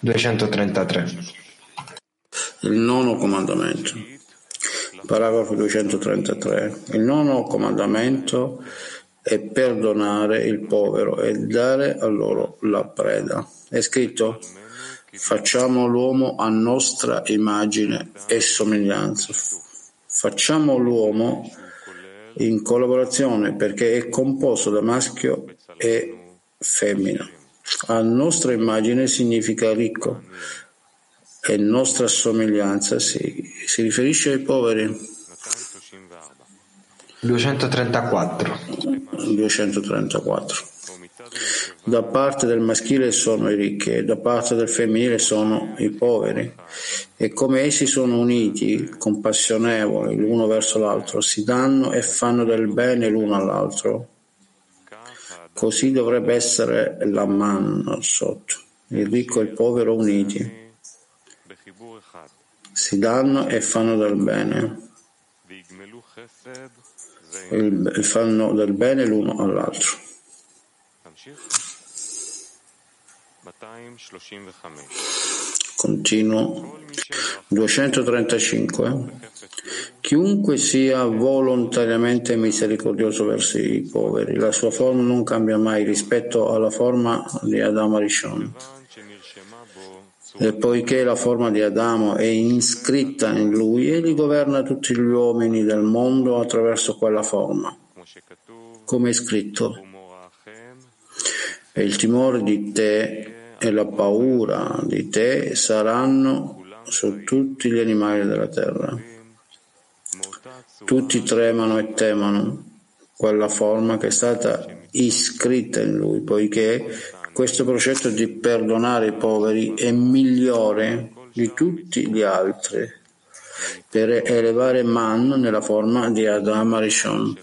233. Il nono comandamento. Paragrafo 233. Il nono comandamento è perdonare il povero e dare a loro la preda. È scritto facciamo l'uomo a nostra immagine e somiglianza. Facciamo l'uomo in collaborazione perché è composto da maschio e femmina. A nostra immagine significa ricco e nostra somiglianza si, si riferisce ai poveri. 234. 234. Da parte del maschile sono i ricchi e da parte del femminile sono i poveri. E come essi sono uniti, compassionevoli l'uno verso l'altro, si danno e fanno del bene l'uno all'altro, così dovrebbe essere la man sotto, il ricco e il povero uniti. Si danno e fanno del bene il, fanno del bene l'uno all'altro. Continuo. 235. Chiunque sia volontariamente misericordioso verso i poveri, la sua forma non cambia mai rispetto alla forma di Adamo Rishon. E poiché la forma di Adamo è iscritta in lui, egli governa tutti gli uomini del mondo attraverso quella forma, come è scritto. E il timore di te e la paura di te saranno su tutti gli animali della terra. Tutti tremano e temono quella forma che è stata iscritta in lui, poiché questo progetto di perdonare i poveri è migliore di tutti gli altri per elevare Man nella forma di Adam Arishon.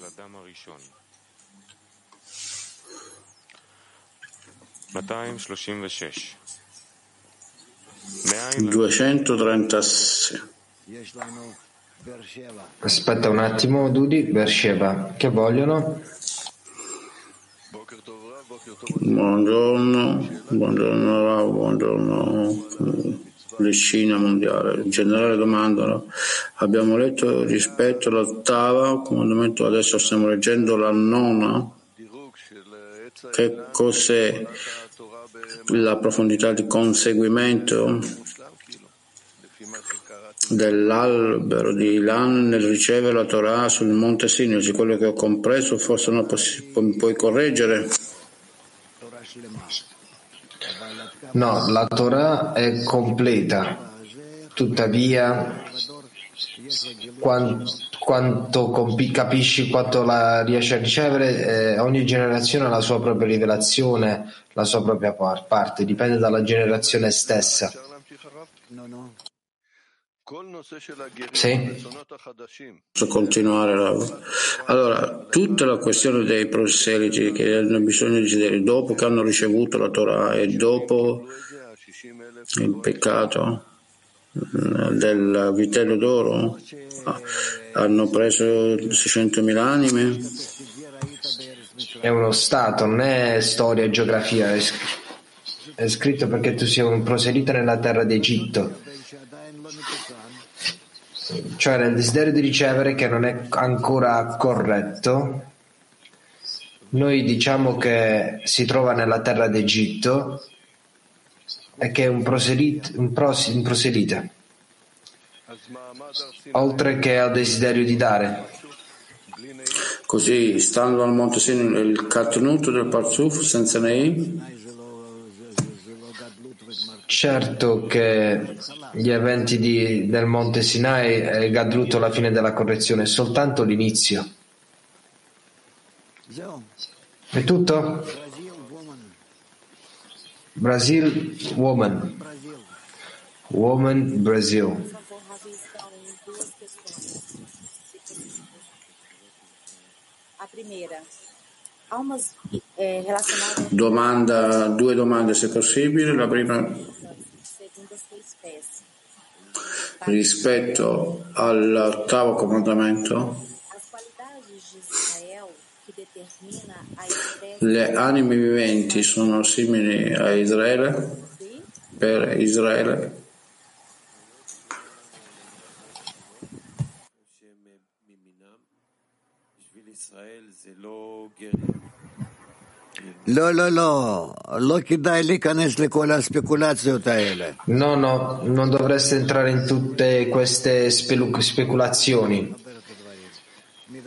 Duecenotrentasei. Aspetta un attimo, Dudi, Bersheva, che vogliono? Buongiorno, buongiorno Rav, buongiorno Lescina mondiale. Generale domanda, abbiamo letto rispetto all'ottava comandamento, adesso stiamo leggendo la nona. Che cos'è la profondità di conseguimento dell'albero di Ilan nel ricevere la Torah sul monte Sinai? Quello che ho compreso, forse non puoi correggere? No, la Torah è completa, tuttavia quanto, quanto compi, capisci quanto la riesci a ricevere, eh, ogni generazione ha la sua propria rivelazione, la sua propria parte, dipende dalla generazione stessa. Sì. Posso continuare? Allora, tutta la questione dei proseliti che hanno bisogno di desideri dopo che hanno ricevuto la Torah e dopo il peccato del vitello d'oro hanno preso 600.000 anime. È uno stato, non è storia e geografia, è scritto perché tu sia un proselita nella terra d'Egitto cioè nel desiderio di ricevere che non è ancora corretto, noi diciamo che si trova nella terra d'Egitto e che è un, proselite, un, pros, un proselite, oltre che al desiderio di dare. Così, stando al Monte Sinai, il contenuto del Parzuf senza nei Certo che gli eventi di, del Monte Sinai e Gadlut alla fine della correzione è soltanto l'inizio. È tutto? Brazil Woman. Woman Brazil. Domanda, due domande se possibile. La prima rispetto all'ottavo comandamento, le anime viventi sono simili a Israele? Per Israele? לא, לא, לא, לא כדאי להיכנס לכל הספקולציות האלה. No, no, non dovreste entrare in tutte queste spelu- speculazioni.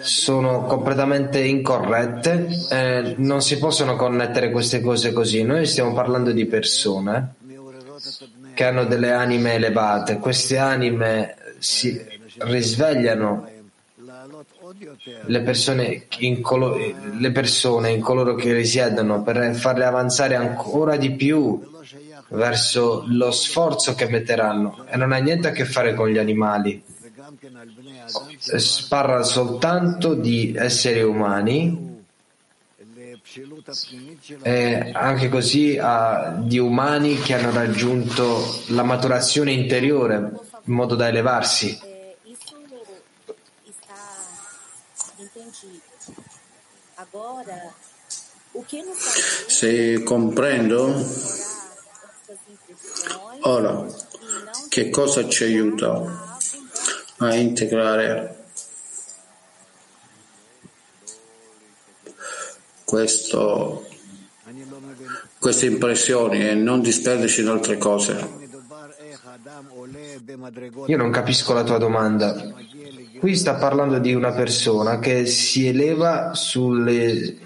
Sono completamente incorrette, eh, non si possono connettere queste cose così. Noi stiamo parlando di persone che hanno delle anime elevate. Queste anime si risvegliano le persone, in colo- le persone in coloro che risiedono per farle avanzare ancora di più verso lo sforzo che metteranno e non ha niente a che fare con gli animali. Parla soltanto di esseri umani e anche così a, di umani che hanno raggiunto la maturazione interiore in modo da elevarsi. Se comprendo, ora che cosa ci aiuta a integrare questo, queste impressioni e non disperderci in altre cose? Io non capisco la tua domanda. Qui sta parlando di una persona che si eleva sulle,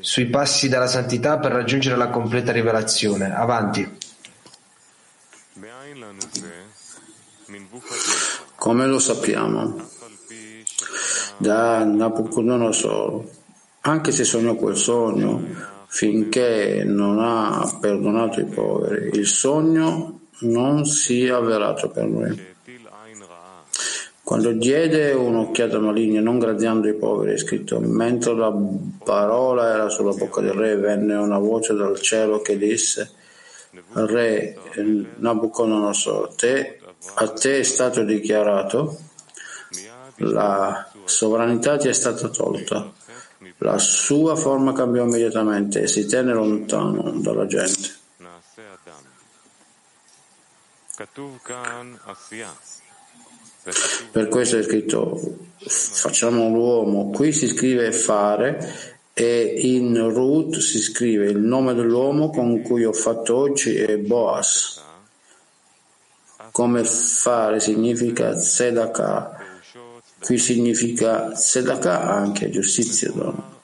sui passi della santità per raggiungere la completa rivelazione. Avanti. Come lo sappiamo? Da Nabucodonosor, anche se sognò quel sogno, finché non ha perdonato i poveri, il sogno non si è avverato per lui. Quando diede un'occhiata maligna, non gradiando i poveri, è scritto, mentre la parola era sulla bocca del re, venne una voce dal cielo che disse, Re Nabucodonosor, te, a te è stato dichiarato, la sovranità ti è stata tolta. La sua forma cambiò immediatamente e si tenne lontano dalla gente. Per questo è scritto facciamo l'uomo, qui si scrive fare e in Ruth si scrive il nome dell'uomo con cui ho fatto oggi è Boas. Come fare significa Tzedakah, qui significa Tzedakah anche giustizia donna.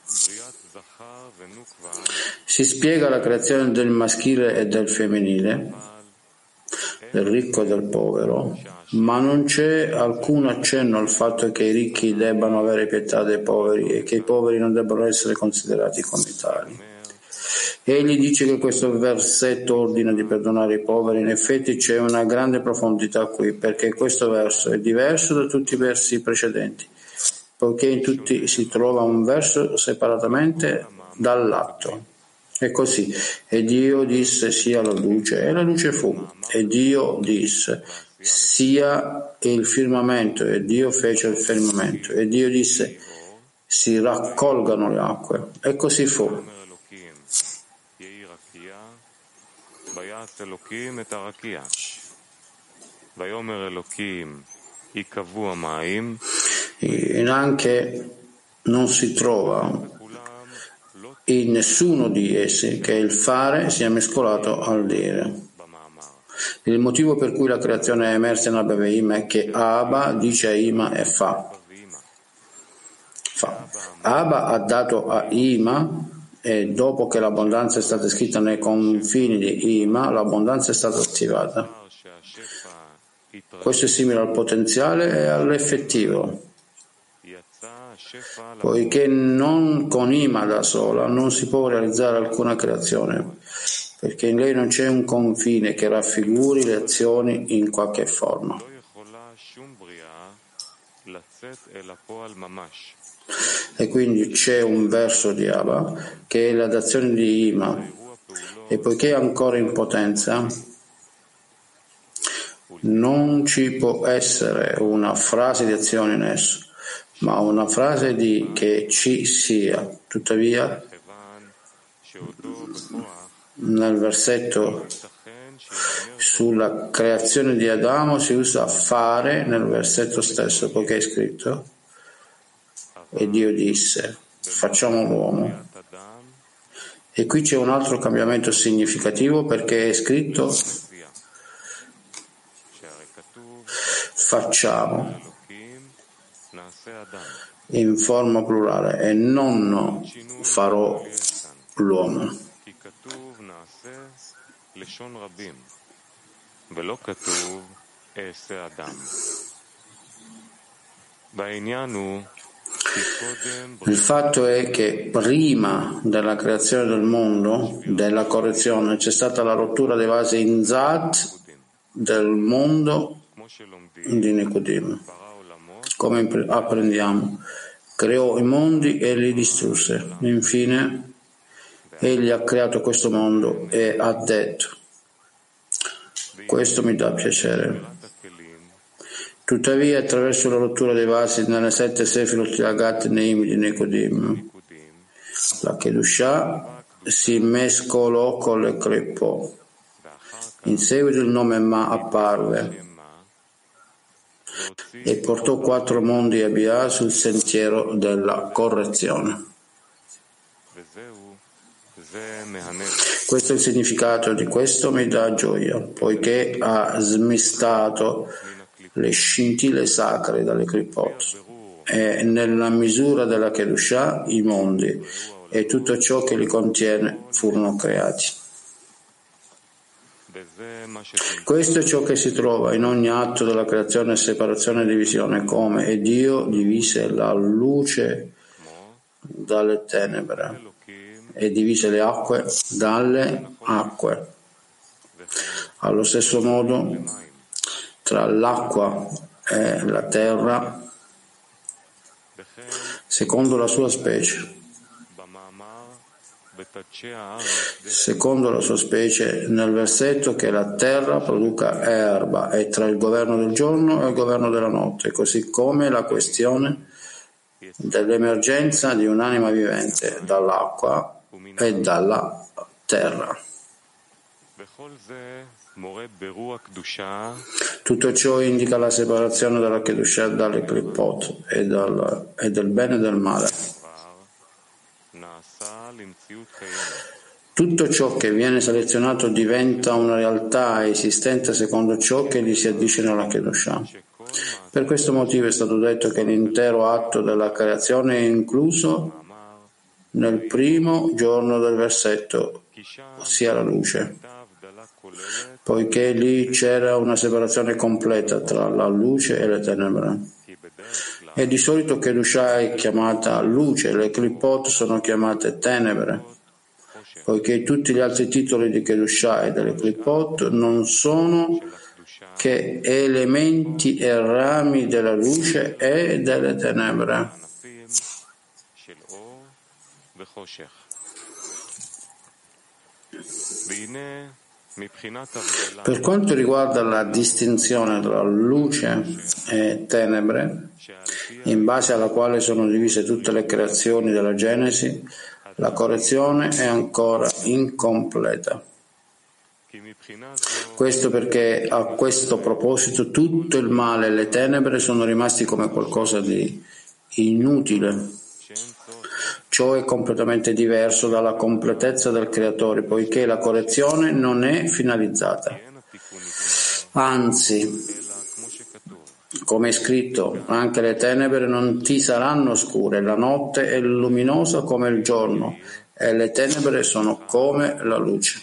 Si spiega la creazione del maschile e del femminile, del ricco e del povero, ma non c'è alcun accenno al fatto che i ricchi debbano avere pietà dei poveri e che i poveri non debbano essere considerati come tali. Egli dice che questo versetto ordina di perdonare i poveri, in effetti c'è una grande profondità qui, perché questo verso è diverso da tutti i versi precedenti, poiché in tutti si trova un verso separatamente dall'atto. E così, e Dio disse sia la luce, e la luce fu, e Dio disse sia il firmamento, e Dio fece il firmamento, e Dio disse si raccolgano le acque, e così fu. E anche non si trova in nessuno di essi che il fare sia mescolato al dire. Il motivo per cui la creazione è emersa in Abba Veima è che Abba dice a Ima e fa. fa. Abba ha dato a Ima e dopo che l'abbondanza è stata scritta nei confini di Ima, l'abbondanza è stata attivata. Questo è simile al potenziale e all'effettivo poiché non con Ima da sola non si può realizzare alcuna creazione, perché in lei non c'è un confine che raffiguri le azioni in qualche forma. E quindi c'è un verso di Abba che è la d'azione di Ima, e poiché è ancora in potenza, non ci può essere una frase di azione in esso ma una frase di che ci sia. Tuttavia, Nel versetto sulla creazione di Adamo si usa fare nel versetto stesso, poiché è scritto e Dio disse facciamo l'uomo. E qui c'è un altro cambiamento significativo perché è scritto facciamo in forma plurale e non farò l'uomo. Il fatto è che prima della creazione del mondo, della correzione, c'è stata la rottura dei vasi in Zad del mondo di Nicodim. Come apprendiamo, creò i mondi e li distrusse. Infine, egli ha creato questo mondo e ha detto, questo mi dà piacere. Tuttavia, attraverso la rottura dei vasi nelle sette Sefirot Agat Neim di Nicodim, la Kedushah si mescolò con le Krepò. In seguito il nome Ma apparve e portò quattro mondi a Bia sul sentiero della correzione. Questo è il significato di questo mi dà gioia, poiché ha smistato le scintille sacre dalle clipot e nella misura della Kedushah i mondi e tutto ciò che li contiene furono creati. Questo è ciò che si trova in ogni atto della creazione, separazione e divisione, come e Dio divise la luce dalle tenebre e divise le acque dalle acque. Allo stesso modo, tra l'acqua e la terra, secondo la sua specie, secondo la sua specie nel versetto che la terra produca erba e tra il governo del giorno e il governo della notte, così come la questione dell'emergenza di un'anima vivente dall'acqua e dalla terra. Tutto ciò indica la separazione della Kedushah dalle Klippot e, dal, e del bene e del male. Tutto ciò che viene selezionato diventa una realtà esistente secondo ciò che gli si addice nella Kedushah. Per questo motivo è stato detto che l'intero atto della creazione è incluso nel primo giorno del versetto, ossia la luce, poiché lì c'era una separazione completa tra la luce e le tenebre. E di solito Kedushah è chiamata luce, le Klippot sono chiamate tenebre, poiché tutti gli altri titoli di Kedushah e delle Klippot non sono che elementi e rami della luce e delle tenebre. Per quanto riguarda la distinzione tra luce e tenebre, in base alla quale sono divise tutte le creazioni della Genesi, la correzione è ancora incompleta. Questo perché a questo proposito tutto il male e le tenebre sono rimasti come qualcosa di inutile. Ciò è completamente diverso dalla completezza del creatore, poiché la correzione non è finalizzata. Anzi, come è scritto, anche le tenebre non ti saranno scure, la notte è luminosa come il giorno e le tenebre sono come la luce.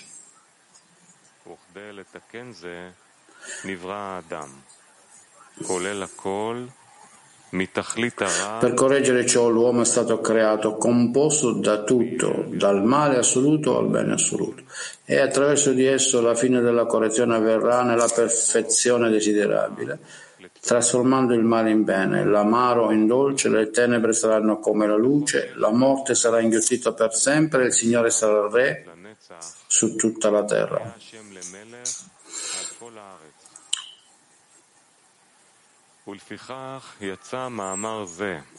Per correggere ciò l'uomo è stato creato composto da tutto, dal male assoluto al bene assoluto, e attraverso di esso la fine della correzione avverrà nella perfezione desiderabile, trasformando il male in bene, l'amaro in dolce, le tenebre saranno come la luce, la morte sarà inghiottita per sempre, il Signore sarà re su tutta la terra.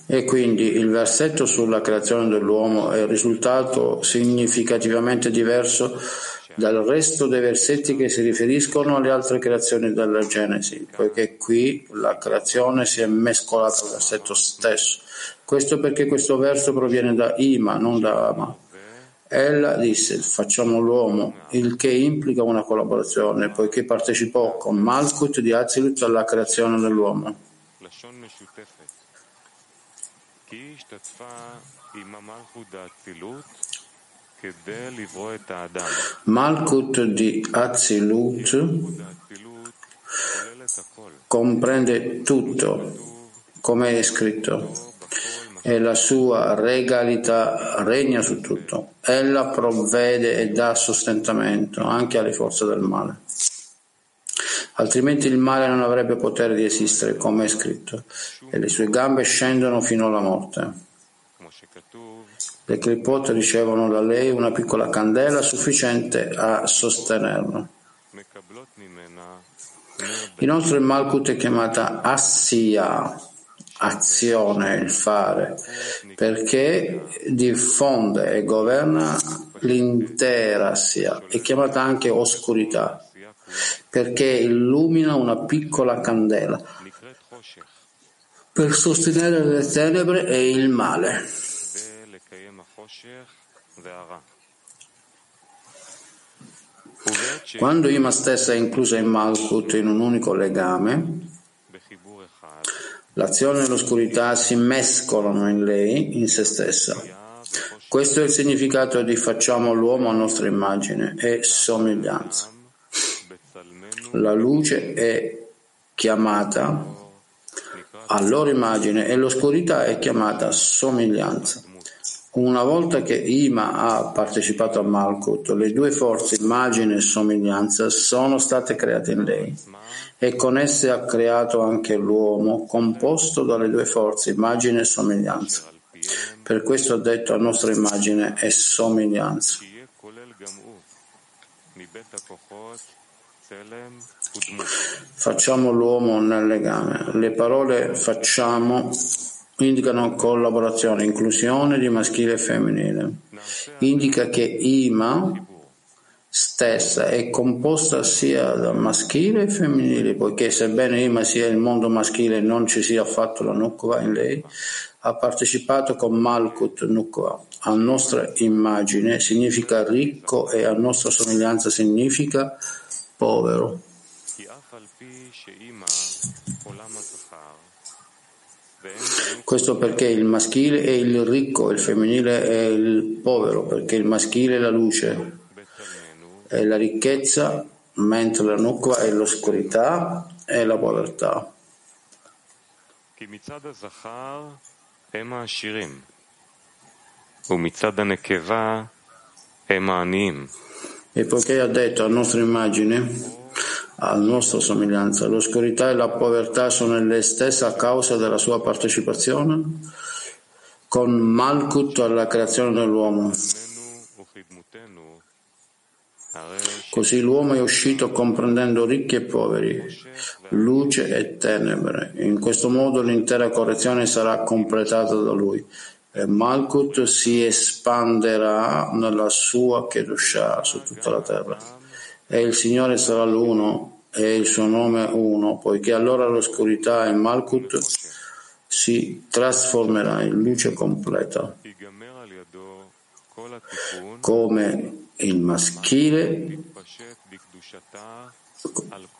E quindi il versetto sulla creazione dell'uomo è risultato significativamente diverso dal resto dei versetti che si riferiscono alle altre creazioni della Genesi, poiché qui la creazione si è mescolata al versetto stesso. Questo perché questo verso proviene da Ima, non da Ama. Ella disse facciamo l'uomo, il che implica una collaborazione, poiché partecipò con Malkut di Azilut alla creazione dell'uomo. Malkut di Azilut comprende tutto, come è scritto e la sua regalità regna su tutto. Ella provvede e dà sostentamento anche alle forze del male. Altrimenti il male non avrebbe potere di esistere, come è scritto, e le sue gambe scendono fino alla morte. Le clipot ricevono da lei una piccola candela sufficiente a sostenerlo. Inoltre il Malkut è chiamata Assia, azione, il fare, perché diffonde e governa l'intera sia, è chiamata anche oscurità, perché illumina una piccola candela per sostenere le tenebre e il male. Quando Ima stessa è inclusa in Malkut in un unico legame, L'azione e l'oscurità si mescolano in lei, in se stessa. Questo è il significato di facciamo l'uomo a nostra immagine e somiglianza. La luce è chiamata a loro immagine e l'oscurità è chiamata somiglianza. Una volta che Ima ha partecipato a Malkut, le due forze immagine e somiglianza sono state create in lei e con esse ha creato anche l'uomo, composto dalle due forze, immagine e somiglianza. Per questo ha detto a nostra immagine e somiglianza. Facciamo l'uomo nel legame. Le parole facciamo indicano collaborazione, inclusione di maschile e femminile. Indica che Ima stessa è composta sia da maschile e femminile, poiché sebbene Ima sia il mondo maschile e non ci sia affatto la Nukva in lei, ha partecipato con Malkut Nukva. A nostra immagine significa ricco e a nostra somiglianza significa povero. Questo perché il maschile è il ricco, il femminile è il povero, perché il maschile è la luce, è la ricchezza, mentre la nukva è l'oscurità e la povertà. E poiché ha detto a nostra immagine, a nostra somiglianza, l'oscurità e la povertà sono le stesse causa della sua partecipazione con Malkut alla creazione dell'uomo. Così l'uomo è uscito comprendendo ricchi e poveri, luce e tenebre. In questo modo l'intera correzione sarà completata da lui e Malkut si espanderà nella sua Kedushah su tutta la terra. E il Signore sarà l'uno e il suo nome uno, poiché allora l'oscurità e Malkut si trasformerà in luce completa. Come il maschile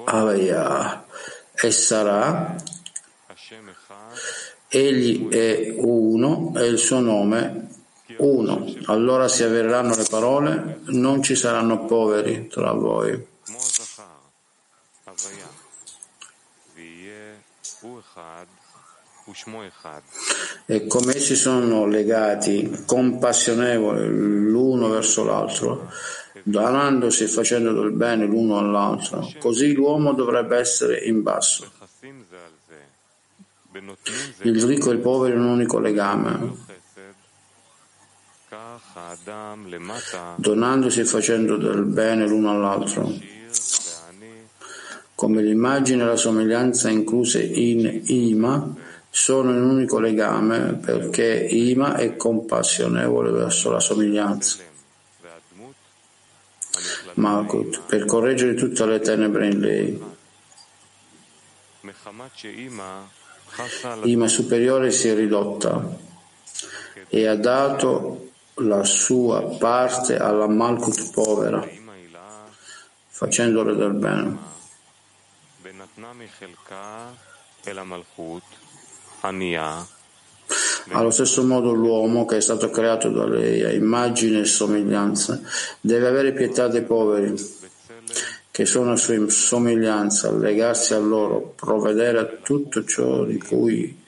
Avaya e sarà egli è uno e il suo nome uno. Allora si avvereranno le parole, non ci saranno poveri tra voi. E come essi sono legati, compassionevoli l'uno verso l'altro, donandosi e facendo del bene l'uno all'altro, così l'uomo dovrebbe essere in basso. Il ricco e il povero in un unico legame, donandosi e facendo del bene l'uno all'altro. come l'immagine e la somiglianza incluse in Ima sono in un unico legame perché Ima è compassionevole verso la somiglianza. Malkut, per correggere tutte le tenebre in lei. Ima superiore si è ridotta e ha dato la sua parte alla Malkut povera, facendole del bene. Allo stesso modo l'uomo, che è stato creato da lei a immagine e somiglianza, deve avere pietà dei poveri, che sono a sua somiglianza, legarsi a loro, provvedere a tutto ciò di cui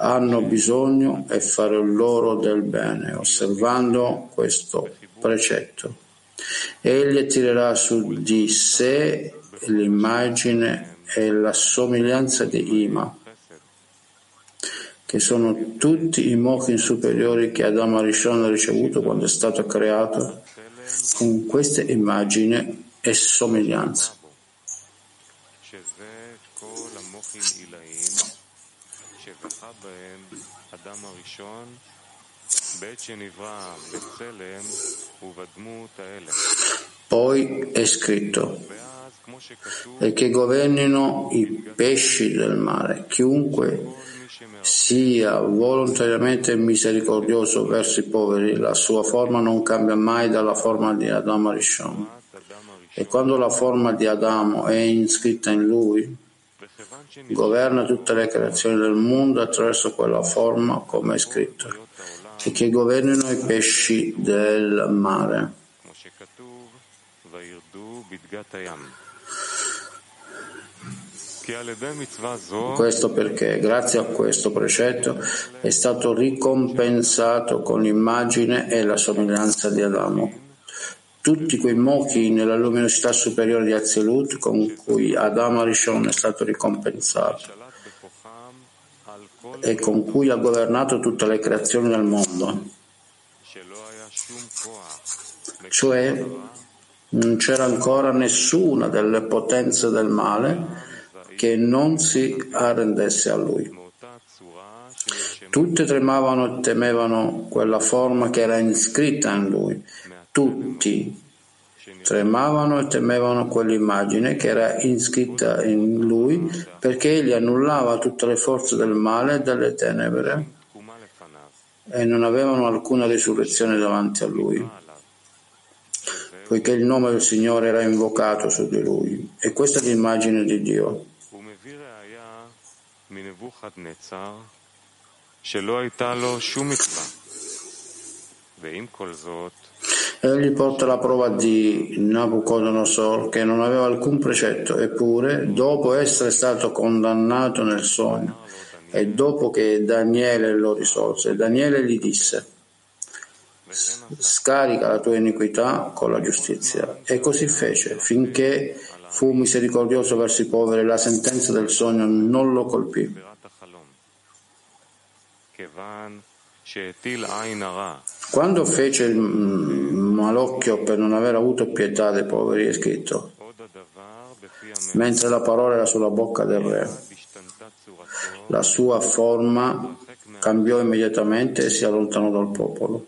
hanno bisogno e fare loro del bene, osservando questo precetto. Egli attirerà su di sé l'immagine e la somiglianza di Ima che sono tutti i mochi superiori che Adamo Arishon ha ricevuto quando è stato creato con queste immagini e somiglianze. Poi è scritto e che governino i pesci del mare, chiunque sia volontariamente misericordioso verso i poveri, la sua forma non cambia mai dalla forma di Adamo Rishon. E quando la forma di Adamo è iscritta in lui, governa tutte le creazioni del mondo attraverso quella forma, come è scritto, e che governino i pesci del mare. Questo perché, grazie a questo precetto, è stato ricompensato con l'immagine e la somiglianza di Adamo. Tutti quei mochi nella luminosità superiore di Azilut con cui Adamo Arishon è stato ricompensato e con cui ha governato tutte le creazioni del mondo. Cioè, non c'era ancora nessuna delle potenze del male che non si arrendesse a lui. Tutti tremavano e temevano quella forma che era iscritta in lui. Tutti tremavano e temevano quell'immagine che era iscritta in lui perché egli annullava tutte le forze del male e delle tenebre e non avevano alcuna risurrezione davanti a lui poiché il nome del Signore era invocato su di lui e questa è l'immagine di Dio. Egli porta la prova di Nabucodonosor che non aveva alcun precetto, eppure, dopo essere stato condannato nel sogno e dopo che Daniele lo risolse, Daniele gli disse scarica la tua iniquità con la giustizia. E così fece, finché fu misericordioso verso i poveri, la sentenza del sogno non lo colpì. Quando fece il malocchio per non aver avuto pietà dei poveri, è scritto, mentre la parola era sulla bocca del re, la sua forma cambiò immediatamente e si allontanò dal popolo.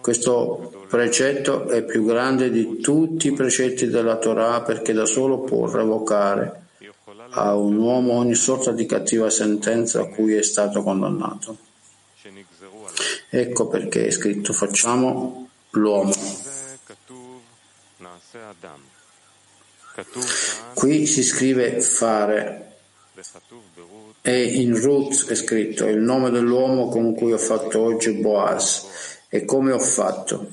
Questo precetto è più grande di tutti i precetti della Torah perché da solo può revocare a un uomo ogni sorta di cattiva sentenza a cui è stato condannato. Ecco perché è scritto facciamo l'uomo. Qui si scrive fare e in Ruth è scritto il nome dell'uomo con cui ho fatto oggi Boaz e come ho fatto,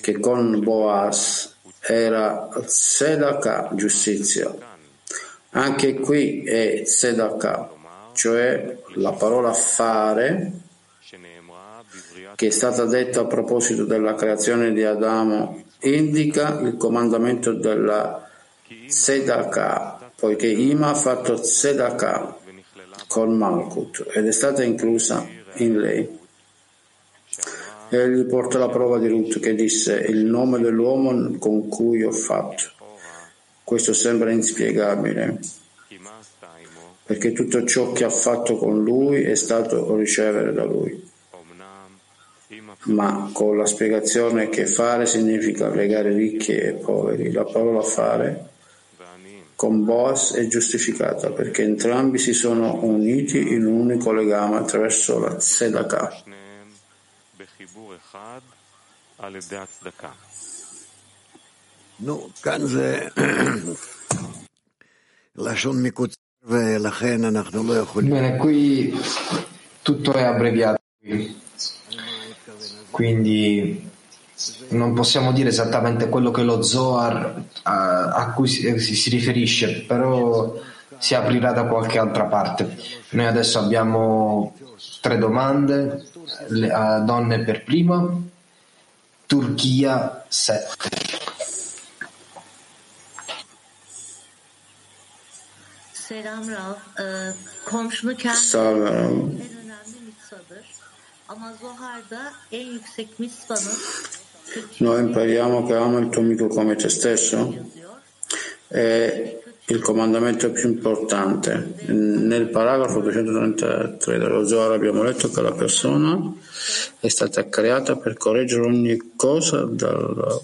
che con Boaz era Tzedakah, giustizia. Anche qui è Tzedakah, cioè la parola fare, che è stata detta a proposito della creazione di Adamo, indica il comandamento della Tzedakah, poiché Ima ha fatto Tzedakah con Malkut ed è stata inclusa in lei. Egli porta la prova di Ruth che disse il nome dell'uomo con cui ho fatto. Questo sembra inspiegabile, perché tutto ciò che ha fatto con lui è stato ricevere da lui ma con la spiegazione che fare significa legare ricchi e poveri. La parola fare con Boas è giustificata perché entrambi si sono uniti in un unico legame attraverso la tzedakah. No, canze... Bene, qui tutto è abbreviato quindi non possiamo dire esattamente quello che lo Zohar a, a cui si, si, riferisce, però si aprirà da qualche altra parte. Noi adesso abbiamo tre domande, le, a donne per prima, Turchia 7. Selam Rav. Ee, komşunu kendi Salve. Noi impariamo che ama il tuo amico come te stesso è il comandamento più importante. Nel paragrafo 233 dello Zohar abbiamo letto che la persona è stata creata per correggere ogni cosa dal,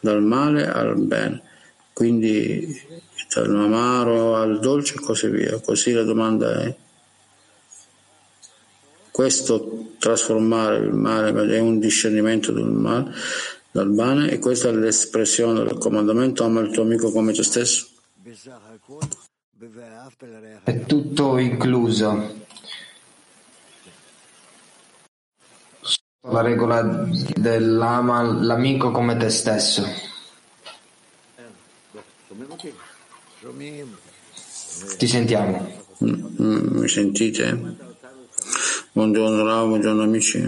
dal male al bene, quindi dall'amaro al dolce e così via. Così la domanda è questo trasformare il male è un discernimento del male dal bene e questa è l'espressione del comandamento ama il tuo amico come te stesso È tutto incluso. La regola dell'ama l'amico come te stesso. Ti sentiamo. Mm, mm, mi sentite? Buongiorno Rav, buongiorno amici.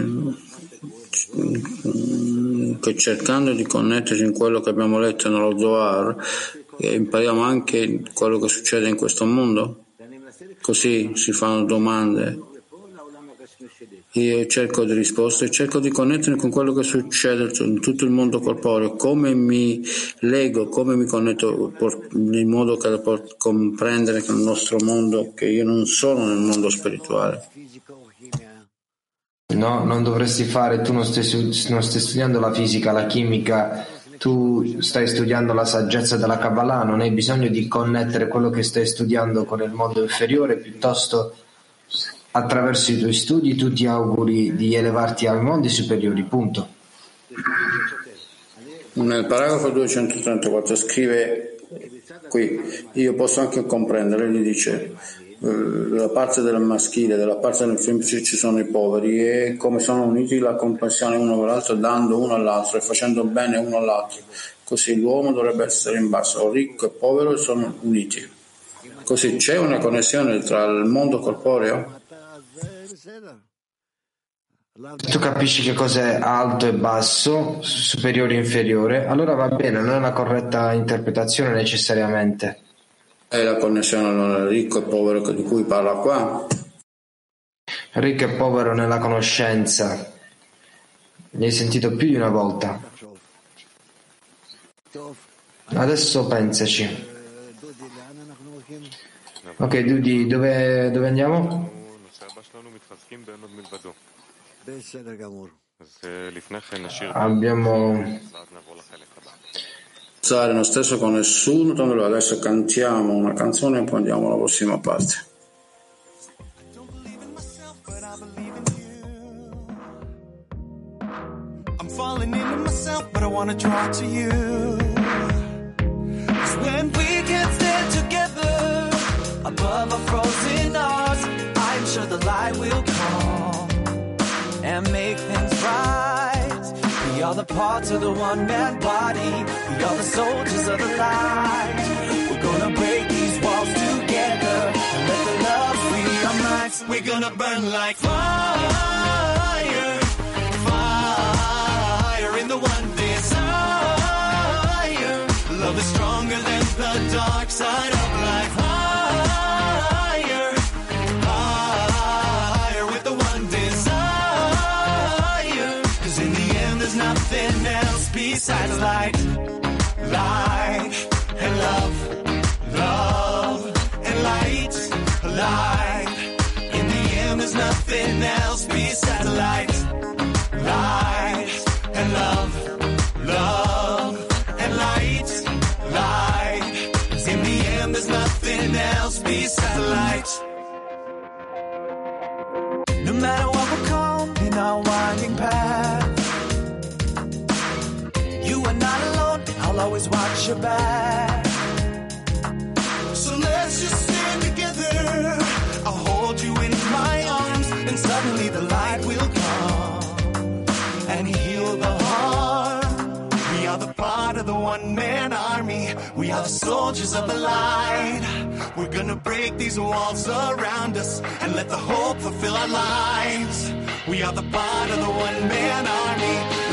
Che cercando di connetterci in quello che abbiamo letto nello Zohar, impariamo anche quello che succede in questo mondo? Così si fanno domande. Io cerco di risposte cerco di connettermi con quello che succede in tutto il mondo corporeo, come mi lego, come mi connetto in modo che posso comprendere nel nostro mondo, che io non sono nel mondo spirituale. No, non dovresti fare, tu non stai, non stai studiando la fisica, la chimica, tu stai studiando la saggezza della Kabbalah, non hai bisogno di connettere quello che stai studiando con il mondo inferiore, piuttosto attraverso i tuoi studi tu ti auguri di elevarti ai mondi superiori, punto. Nel paragrafo 234 scrive qui, io posso anche comprendere, gli dice, dalla parte del maschile, dalla parte del femminile ci sono i poveri e come sono uniti la compassione uno con l'altro, dando uno all'altro e facendo bene uno all'altro. Così l'uomo dovrebbe essere in basso, ricco e povero sono uniti. Così c'è una connessione tra il mondo corporeo Tu capisci che cos'è alto e basso, superiore e inferiore, allora va bene, non è una corretta interpretazione necessariamente. È la connessione al ricco e povero di cui parla qua. Ricco e povero nella conoscenza. Li hai sentito più di una volta. Adesso pensaci. Ok, Dudi, dove, dove andiamo? Abbiamo Stare lo stesso con nessuno, tanto adesso cantiamo una canzone e poi andiamo alla prossima parte. Falling into myself, but I wanna draw to you. 'Cause when we can stand together above our frozen hearts, I'm sure the light will come and make things right. We are the parts of the one man body. We are the soldiers of the light. We're gonna break these walls together and let the love free our minds. We're gonna burn like fire, fire in the one desire. Love is stronger than the dark side of nothing else besides light, light and love, love and light, light. In the end, there's nothing else besides light, light and love, love and light, light. In the end, there's nothing else besides light. No matter what will come in our winding path. Always watch your back. So let's just stand together. I'll hold you in my arms, and suddenly the light will come and heal the heart. We are the part of the one man army. We are the soldiers of the light. We're gonna break these walls around us and let the hope fulfill our lives. We are the part of the one man army.